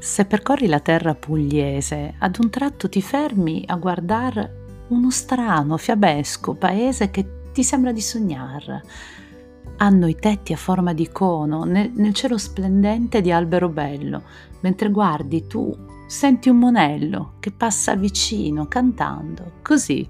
Se percorri la terra pugliese, ad un tratto ti fermi a guardare uno strano, fiabesco paese che ti sembra di sognare. Hanno i tetti a forma di cono, nel, nel cielo splendente di albero bello. Mentre guardi tu, senti un monello che passa vicino cantando, così